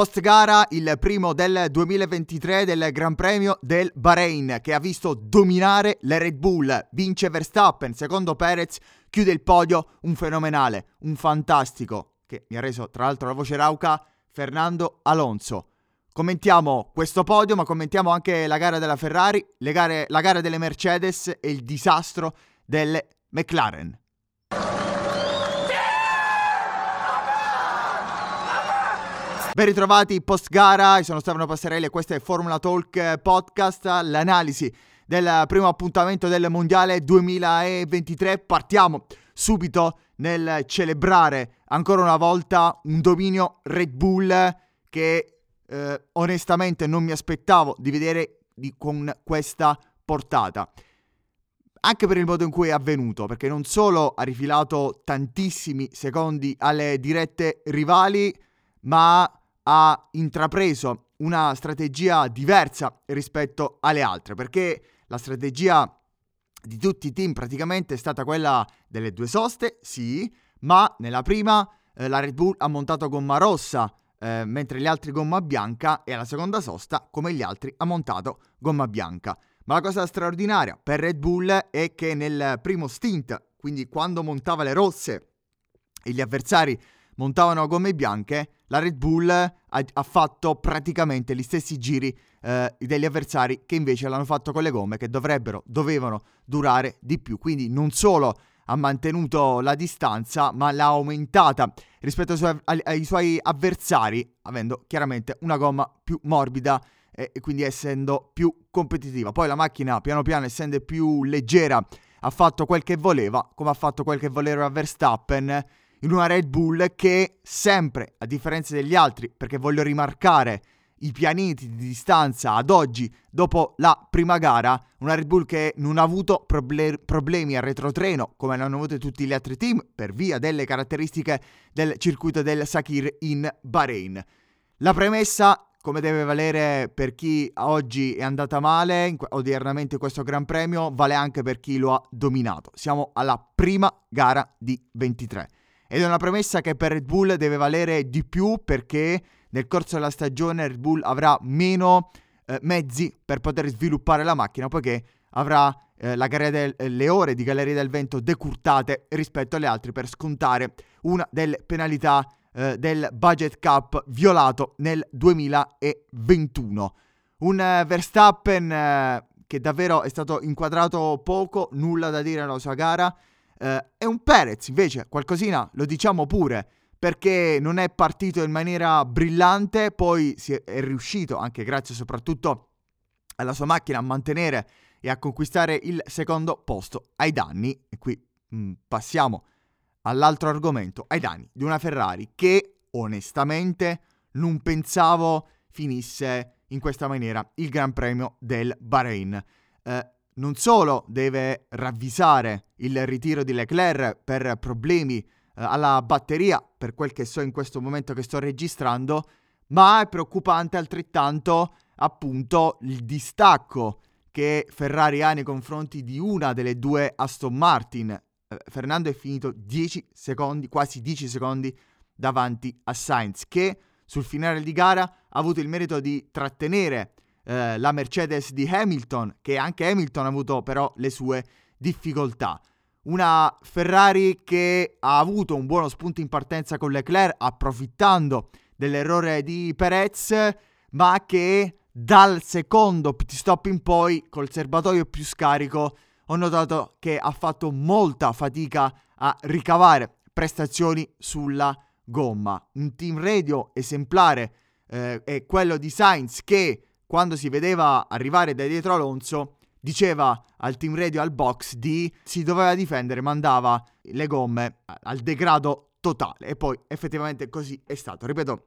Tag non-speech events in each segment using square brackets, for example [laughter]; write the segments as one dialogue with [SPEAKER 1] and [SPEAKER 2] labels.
[SPEAKER 1] Post gara il primo del 2023 del Gran Premio del Bahrain che ha visto dominare le Red Bull, vince Verstappen, secondo Perez, chiude il podio, un fenomenale, un fantastico, che mi ha reso tra l'altro la voce rauca, Fernando Alonso. Commentiamo questo podio, ma commentiamo anche la gara della Ferrari, gare, la gara delle Mercedes e il disastro delle McLaren. Ben ritrovati post gara, sono Stefano Passarelli e questo è Formula Talk Podcast, l'analisi del primo appuntamento del Mondiale 2023. Partiamo subito nel celebrare ancora una volta un dominio Red Bull che eh, onestamente non mi aspettavo di vedere di, con questa portata. Anche per il modo in cui è avvenuto, perché non solo ha rifilato tantissimi secondi alle dirette rivali, ma ha intrapreso una strategia diversa rispetto alle altre, perché la strategia di tutti i team praticamente è stata quella delle due soste, sì, ma nella prima eh, la Red Bull ha montato gomma rossa, eh, mentre gli altri gomma bianca e alla seconda sosta, come gli altri, ha montato gomma bianca. Ma la cosa straordinaria per Red Bull è che nel primo stint, quindi quando montava le rosse e gli avversari montavano gomme bianche, la Red Bull ha, ha fatto praticamente gli stessi giri eh, degli avversari che invece l'hanno fatto con le gomme che dovrebbero, dovevano durare di più. Quindi non solo ha mantenuto la distanza, ma l'ha aumentata rispetto ai suoi, ai, suoi avversari, avendo chiaramente una gomma più morbida e, e quindi essendo più competitiva. Poi la macchina, piano piano, essendo più leggera, ha fatto quel che voleva, come ha fatto quel che voleva Verstappen in una Red Bull che sempre, a differenza degli altri, perché voglio rimarcare i pianeti di distanza ad oggi, dopo la prima gara, una Red Bull che non ha avuto proble- problemi al retrotreno come l'hanno avuto tutti gli altri team per via delle caratteristiche del circuito del Sakir in Bahrain. La premessa come deve valere per chi oggi è andata male in, odiernamente questo Gran Premio, vale anche per chi lo ha dominato. Siamo alla prima gara di 23. Ed è una premessa che per Red Bull deve valere di più perché nel corso della stagione Red Bull avrà meno eh, mezzi per poter sviluppare la macchina poiché avrà eh, del, eh, le ore di Galleria del Vento decurtate rispetto alle altre per scontare una delle penalità eh, del budget cap violato nel 2021. Un eh, Verstappen eh, che davvero è stato inquadrato poco, nulla da dire nella sua gara, eh, e un Perez invece, qualcosina lo diciamo pure, perché non è partito in maniera brillante, poi è, è riuscito, anche grazie soprattutto alla sua macchina, a mantenere e a conquistare il secondo posto ai danni, e qui mh, mm, passiamo all'altro argomento, ai danni di una Ferrari che onestamente non pensavo finisse in questa maniera il Gran Premio del Bahrain. Eh, non solo deve ravvisare il ritiro di Leclerc per problemi eh, alla batteria, per quel che so in questo momento che sto registrando, ma è preoccupante altrettanto appunto il distacco che Ferrari ha nei confronti di una delle due Aston Martin. Eh, Fernando è finito 10 secondi, quasi 10 secondi davanti a Sainz, che sul finale di gara ha avuto il merito di trattenere eh, la Mercedes di Hamilton, che anche Hamilton ha avuto però le sue difficoltà. Una Ferrari che ha avuto un buono spunto in partenza con Leclerc, approfittando dell'errore di Perez, ma che dal secondo pit stop in poi, col serbatoio più scarico, ho notato che ha fatto molta fatica a ricavare prestazioni sulla gomma. Un team radio esemplare eh, è quello di Sainz che quando si vedeva arrivare da dietro Alonso, diceva al team radio al box di si doveva difendere, mandava le gomme al degrado totale e poi effettivamente così è stato. Ripeto,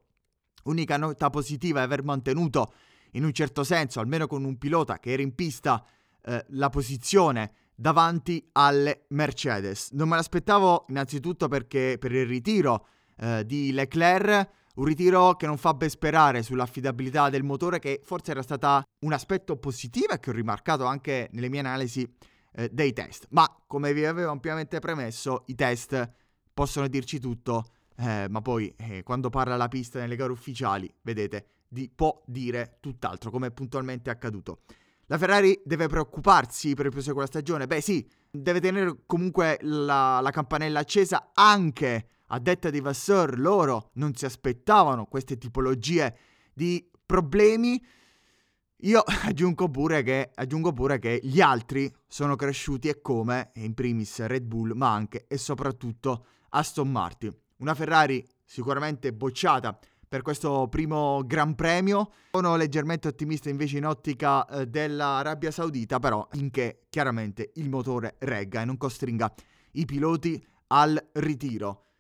[SPEAKER 1] unica nota positiva è aver mantenuto in un certo senso, almeno con un pilota che era in pista, eh, la posizione davanti alle Mercedes. Non me l'aspettavo innanzitutto perché per il ritiro eh, di Leclerc un ritiro che non fa ben sperare sull'affidabilità del motore, che forse era stata un aspetto positivo e che ho rimarcato anche nelle mie analisi eh, dei test. Ma come vi avevo ampiamente premesso, i test possono dirci tutto eh, ma poi eh, quando parla la pista nelle gare ufficiali, vedete, di, può dire tutt'altro, come puntualmente è accaduto. La Ferrari deve preoccuparsi per il proseguo della stagione? Beh sì, deve tenere comunque la, la campanella accesa anche a detta di Vasseur, loro non si aspettavano queste tipologie di problemi. Io [laughs] aggiungo pure, che, aggiungo pure che gli altri sono cresciuti e come, in primis Red Bull, ma anche e soprattutto Aston Martin. Una Ferrari sicuramente bocciata per questo primo Gran Premio. Sono leggermente ottimista invece in ottica eh, dell'Arabia Saudita, però finché chiaramente il motore regga e non costringa i piloti al ritiro.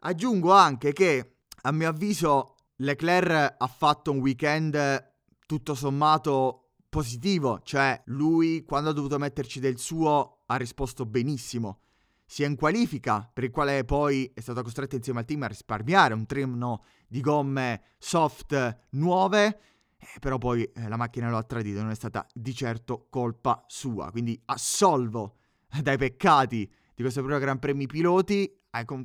[SPEAKER 1] Aggiungo anche che, a mio avviso, Leclerc ha fatto un weekend tutto sommato positivo, cioè lui quando ha dovuto metterci del suo ha risposto benissimo. Sia in qualifica, per il quale poi è stato costretto insieme al team a risparmiare un treno di gomme soft nuove, eh, però poi eh, la macchina lo ha tradito, non è stata di certo colpa sua, quindi assolvo dai peccati di questo primo Gran Premi piloti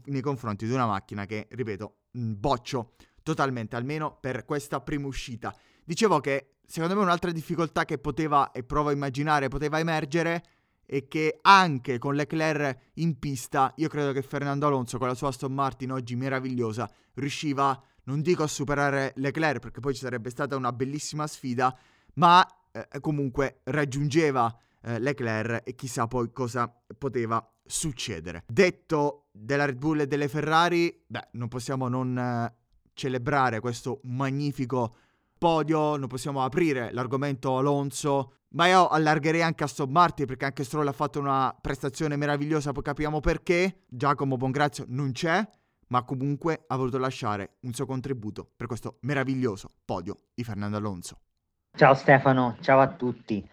[SPEAKER 1] nei confronti di una macchina che, ripeto, boccio totalmente, almeno per questa prima uscita. Dicevo che secondo me un'altra difficoltà che poteva, e provo a immaginare, poteva emergere e che anche con Leclerc in pista, io credo che Fernando Alonso con la sua Aston Martin oggi meravigliosa riusciva, non dico a superare Leclerc perché poi ci sarebbe stata una bellissima sfida, ma eh, comunque raggiungeva eh, Leclerc e chissà poi cosa poteva succedere. Detto della Red Bull e delle Ferrari, beh, non possiamo non eh, celebrare questo magnifico podio, non possiamo aprire l'argomento Alonso ma io allargherei anche a Aston Martin perché anche Stroll ha fatto una prestazione meravigliosa, poi capiamo perché. Giacomo Bongrazio non c'è, ma comunque ha voluto lasciare un suo contributo per questo meraviglioso podio di Fernando Alonso.
[SPEAKER 2] Ciao Stefano, ciao a tutti.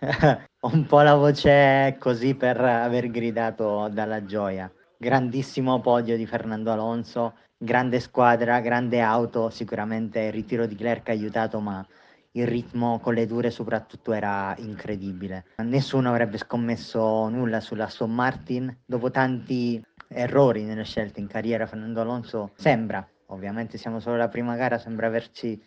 [SPEAKER 2] Ho [laughs] un po' la voce così per aver gridato dalla gioia. Grandissimo podio di Fernando Alonso, grande squadra, grande auto, sicuramente il ritiro di Clerc ha aiutato, ma il ritmo con le dure soprattutto era incredibile. Nessuno avrebbe scommesso nulla sulla Aston Martin. Dopo tanti errori nelle scelte in carriera, Fernando Alonso sembra, ovviamente siamo solo alla prima gara, sembra averci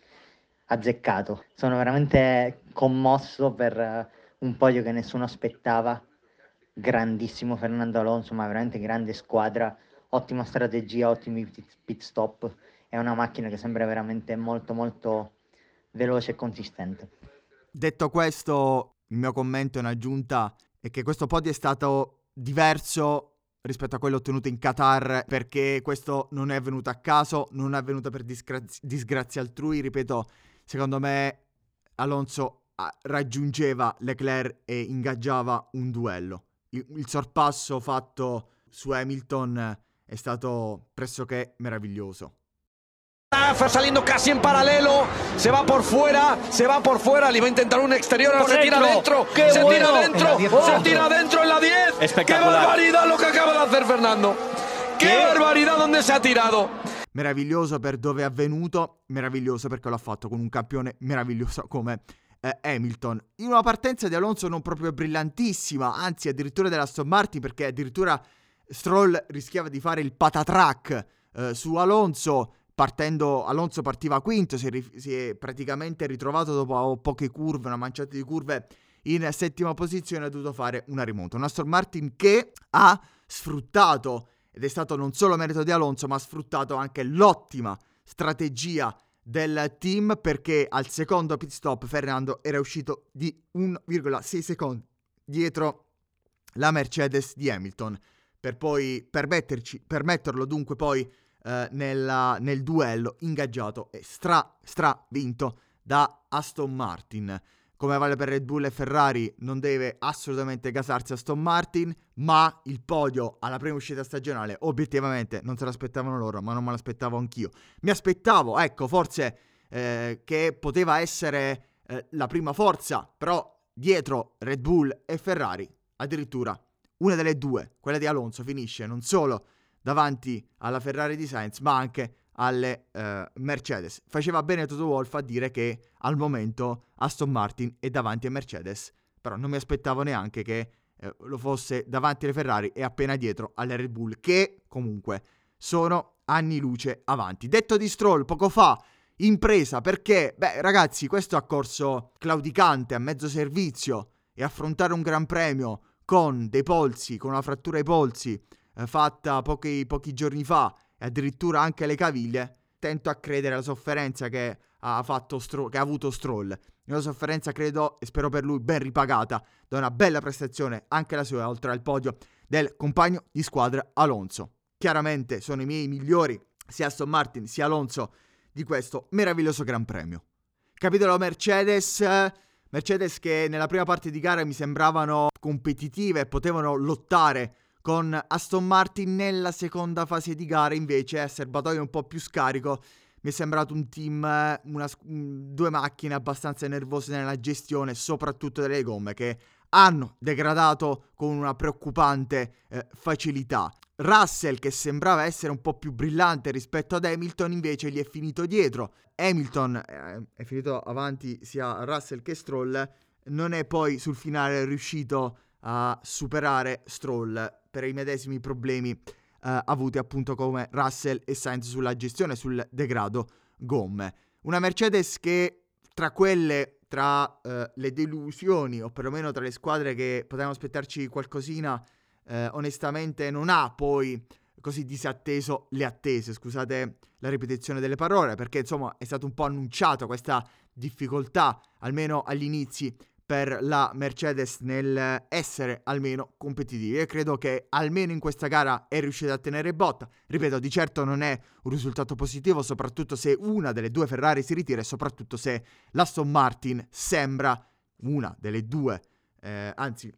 [SPEAKER 2] azzeccato. Sono veramente commosso per un podio che nessuno aspettava. Grandissimo Fernando Alonso, ma veramente grande squadra, ottima strategia, ottimi pit stop. È una macchina che sembra veramente molto molto veloce e consistente.
[SPEAKER 1] Detto questo, il mio commento in aggiunta è che questo podio è stato diverso rispetto a quello ottenuto in Qatar perché questo non è avvenuto a caso, non è avvenuto per disgra- disgrazia altrui, ripeto, secondo me Alonso ah, raggiungeva Leclerc e ingaggiava un duello. Il, il sorpasso fatto su Hamilton è stato pressoché meraviglioso.
[SPEAKER 3] Saliendo casi en paralelo, se va por fuera, se va por fuera, le va a intentar un exterior, ahora se tira dentro, se bueno. tira dentro, se tira dentro en la 10. ¡Qué barbaridad lo que acaba de hacer Fernando! ¡Qué ¿Qué? barbaridad donde se ha tirado!
[SPEAKER 1] Meraviglioso per dove è avvenuto, meraviglioso perché l'ha fatto con un campione meraviglioso come eh, Hamilton. In una partenza di Alonso non proprio brillantissima, anzi addirittura della Aston Martin perché addirittura Stroll rischiava di fare il patatrack eh, su Alonso partendo Alonso partiva quinto, si è, si è, praticamente ritrovato dopo poche curve, una manciata di curve in settima posizione, ha dovuto fare una rimonta. Un Aston Martin che ha sfruttato, ed è stato non solo merito di Alonso, ma ha sfruttato anche l'ottima strategia del team perché al secondo pit stop Fernando era uscito di 1,6 secondi dietro la Mercedes di Hamilton per poi permetterlo dunque poi eh, nella, nel duello ingaggiato e stra, stra vinto da Aston Martin. Come vale per Red Bull e Ferrari, non deve assolutamente gasarsi Aston Martin, ma il podio alla prima uscita stagionale, obiettivamente non se l'aspettavano loro, ma non me l'aspettavo anch'io. Mi aspettavo, ecco, forse eh, che poteva essere eh, la prima forza, però dietro Red Bull e Ferrari, addirittura una delle due, quella di Alonso, finisce non solo davanti alla Ferrari di Sainz, ma anche alle uh, Mercedes. Faceva bene Toto Wolff a dire che al momento Aston Martin è davanti a Mercedes, però non mi aspettavo neanche che uh, lo fosse davanti alle Ferrari e appena dietro alle Red Bull, che comunque sono anni luce avanti. Detto di Stroll poco fa, impresa perché, beh ragazzi, questo ha corso claudicante a mezzo servizio e affrontare un gran premio con dei polsi, con una frattura ai polsi eh, fatta pochi, pochi giorni fa e addirittura anche le caviglie, tento a credere alla sofferenza che ha, Stro- che ha avuto Stroll. Una sofferenza credo e spero per lui ben ripagata da una bella prestazione anche la sua oltre al podio del compagno di squadra Alonso. Chiaramente sono i miei migliori sia Aston Martin sia Alonso di questo meraviglioso Gran Premio. Capitolo Mercedes, Mercedes che nella prima parte di gara mi sembravano competitive e potevano lottare con Aston Martin nella seconda fase di gara invece a serbatoio un po' più scarico mi è sembrato un team, una, due macchine abbastanza nervose nella gestione, soprattutto delle gomme, che hanno degradato con una preoccupante eh, facilità. Russell, che sembrava essere un po' più brillante rispetto ad Hamilton, invece gli è finito dietro. Hamilton eh, è finito avanti sia Russell che Stroll, non è poi sul finale riuscito a superare Stroll per i medesimi problemi eh, avuti appunto come Russell e Sainz sulla gestione, sul degrado gomme. Una Mercedes che tra quelle, tra eh, le delusioni o perlomeno tra le squadre che potevano aspettarci qualcosina, eh, onestamente non ha poi così disatteso le attese, scusate la ripetizione delle parole, perché insomma è stato un po' annunciato questa difficoltà, almeno agli inizi, per la Mercedes nel essere almeno competitivi e credo che almeno in questa gara è riuscita a tenere botta. Ripeto, di certo non è un risultato positivo, soprattutto se una delle due Ferrari si ritira e soprattutto se l'Aston Martin sembra una delle due, eh, anzi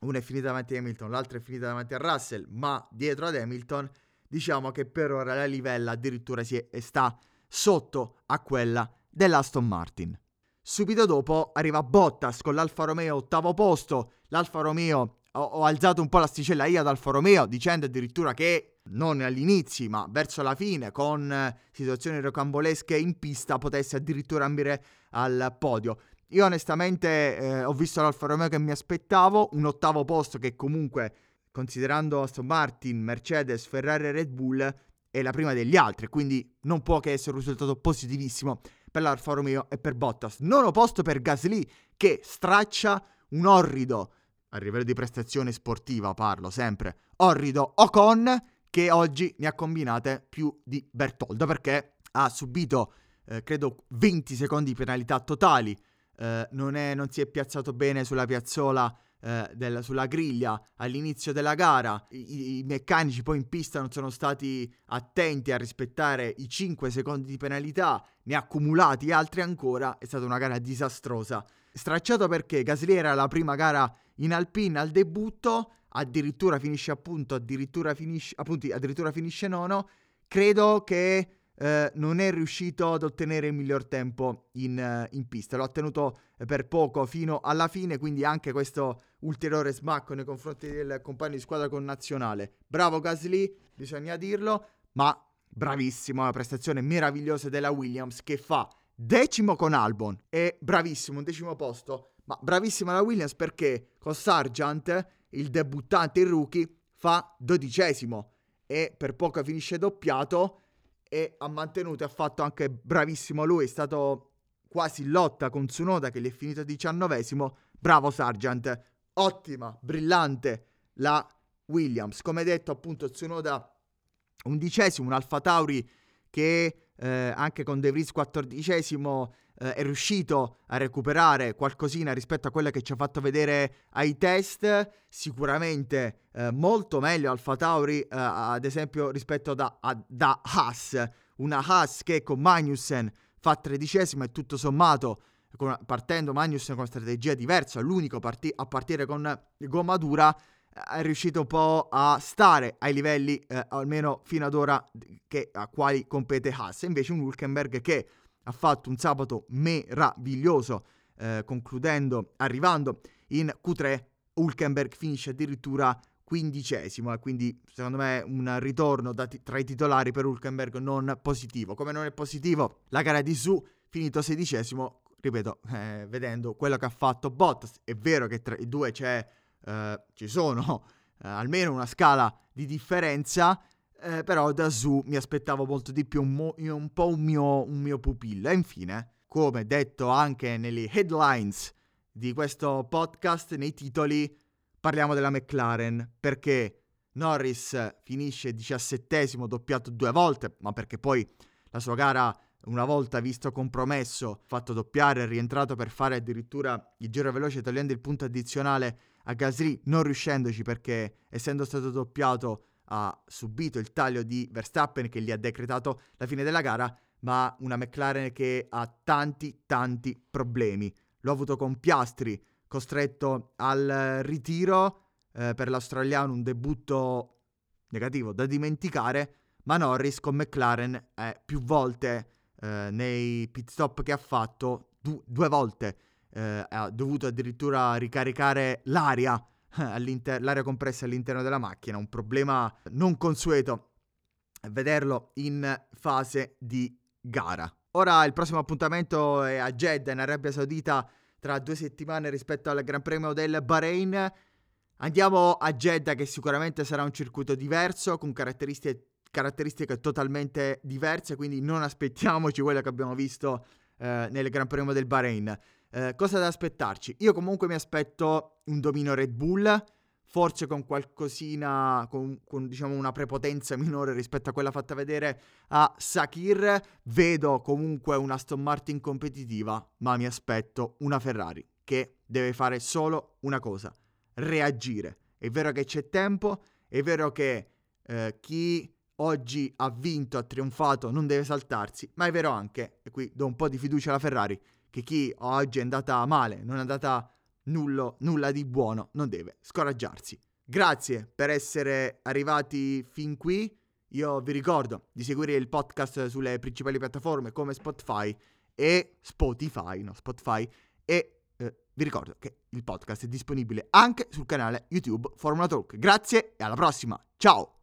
[SPEAKER 1] una è finita davanti a Hamilton, l'altra è finita davanti a Russell, ma dietro ad Hamilton diciamo che per ora la livella addirittura si è, sta sotto a quella dell'Aston Martin. Subito dopo arriva Bottas con l'Alfa Romeo ottavo posto. L'Alfa Romeo ho, ho alzato un po' l'asticella io ad Alfa Romeo dicendo addirittura che non agli inizi ma verso la fine con eh, situazioni rocambolesche in pista potesse addirittura ambire al podio. Io onestamente eh, ho visto l'Alfa Romeo che mi aspettavo, un ottavo posto che comunque considerando Aston Martin, Mercedes, Ferrari e Red Bull è la prima degli altri, quindi non può che essere un risultato positivissimo per l'Alfa Romeo e per Bottas. Nono posto per Gasly che straccia un orrido, a livello di prestazione sportiva parlo sempre, orrido Ocon che oggi ne ha combinate più di Bertoldo perché ha subito eh, credo 20 secondi di penalità totali, eh, non, è, non si è piazzato bene sulla piazzola eh, del, sulla griglia all'inizio della gara. I, I, meccanici poi in pista non sono stati attenti a rispettare i 5 secondi di penalità, ne ha accumulati altri ancora. È stata una gara disastrosa. Stracciato perché Gasly era la prima gara in Alpine al debutto, addirittura finisce appunto, addirittura finisce, appunto, addirittura finisce nono. Credo che eh, non è riuscito ad ottenere il miglior tempo in, uh, in pista. L'ha ottenuto eh, per poco fino alla fine, quindi anche questo ulteriore smacco nei confronti del compagno di squadra con nazionale. Bravo Gasly, bisogna dirlo, ma bravissimo, una prestazione meravigliosa della Williams che fa decimo con Albon e bravissimo, un decimo posto, ma bravissima la Williams perché con Sargent, il debuttante, il rookie, fa dodicesimo e per poco finisce doppiato e ha mantenuto e ha fatto anche bravissimo lui, è stato quasi in lotta con Tsunoda che gli è finito diciannovesimo, bravo Sargent, ottima, brillante la Williams, come detto appunto Tsunoda undicesimo, un Alfa Tauri che eh, anche con De Vries quattordicesimo eh, è riuscito a recuperare qualcosina rispetto a quella che ci ha fatto vedere ai test, sicuramente eh, molto meglio Alfa Tauri, eh, ad esempio rispetto da, a, da Haas, una Haas che con Magnussen fa tredicesimo e tutto sommato con, partendo Magnussen con strategia diversa, l'unico parti- a partire con gomma dura, è riuscito un po' a stare ai livelli, eh, almeno fino ad ora, che, a quali compete Haas. Invece un Hulkenberg che ha fatto un sabato meraviglioso, eh, concludendo, arrivando in Q3, Hulkenberg finisce addirittura quindicesimo e quindi secondo me un ritorno t- tra i titolari per Hulkenberg non positivo. Come non è positivo la gara di Su, finito sedicesimo, ripeto, [laughs] eh, vedendo quello che ha fatto Bottas, è vero che tra i due c'è, eh, ci sono [laughs] eh, almeno una scala di differenza, eh, però da su mi aspettavo molto di più, un, mo- un po' un mio, un mio pupillo. E infine, come detto anche nelle headlines di questo podcast, nei titoli, parliamo della McLaren, perché Norris finisce diciassettesimo, doppiato due volte, ma perché poi la sua gara una volta visto compromesso, fatto doppiare, rientrato per fare addirittura il giro veloce togliendo il punto addizionale a Gasly, non riuscendoci perché essendo stato doppiato ha subito il taglio di Verstappen che gli ha decretato la fine della gara, ma una McLaren che ha tanti tanti problemi. L'ho avuto con Piastri, costretto al ritiro eh, per l'australiano, un debutto negativo da dimenticare, ma Norris con McLaren è più volte eh, nei pit stop che ha fatto, du- due volte eh, ha dovuto addirittura ricaricare l'aria, [laughs] l'aria compressa all'interno della macchina, un problema non consueto vederlo in fase di gara. Ora il prossimo appuntamento è a Jeddah in Arabia Saudita tra due settimane rispetto al Gran Premio del Bahrain. Andiamo a Jeddah che sicuramente sarà un circuito diverso con caratteristiche, caratteristiche totalmente diverse, quindi non aspettiamoci quello che abbiamo visto eh, nel Gran Premio del Bahrain. Eh, cosa da aspettarci? Io comunque mi aspetto un dominio Red Bull, forse con qualcosina, con, con, diciamo una prepotenza minore rispetto a quella fatta vedere a Sakir. Vedo comunque una Aston Martin competitiva, ma mi aspetto una Ferrari che deve fare solo una cosa, reagire. È vero che c'è tempo, è vero che eh, chi oggi ha vinto, ha trionfato, non deve saltarsi, ma è vero anche, e qui do un po' di fiducia alla Ferrari, che chi oggi è andata male, non è andata nullo, nulla di buono, non deve scoraggiarsi. Grazie per essere arrivati fin qui. Io vi ricordo di seguire il podcast sulle principali piattaforme come Spotify e Spotify, no Spotify, e eh, vi ricordo che il podcast è disponibile anche sul canale YouTube Formula Talk. Grazie e alla prossima. Ciao!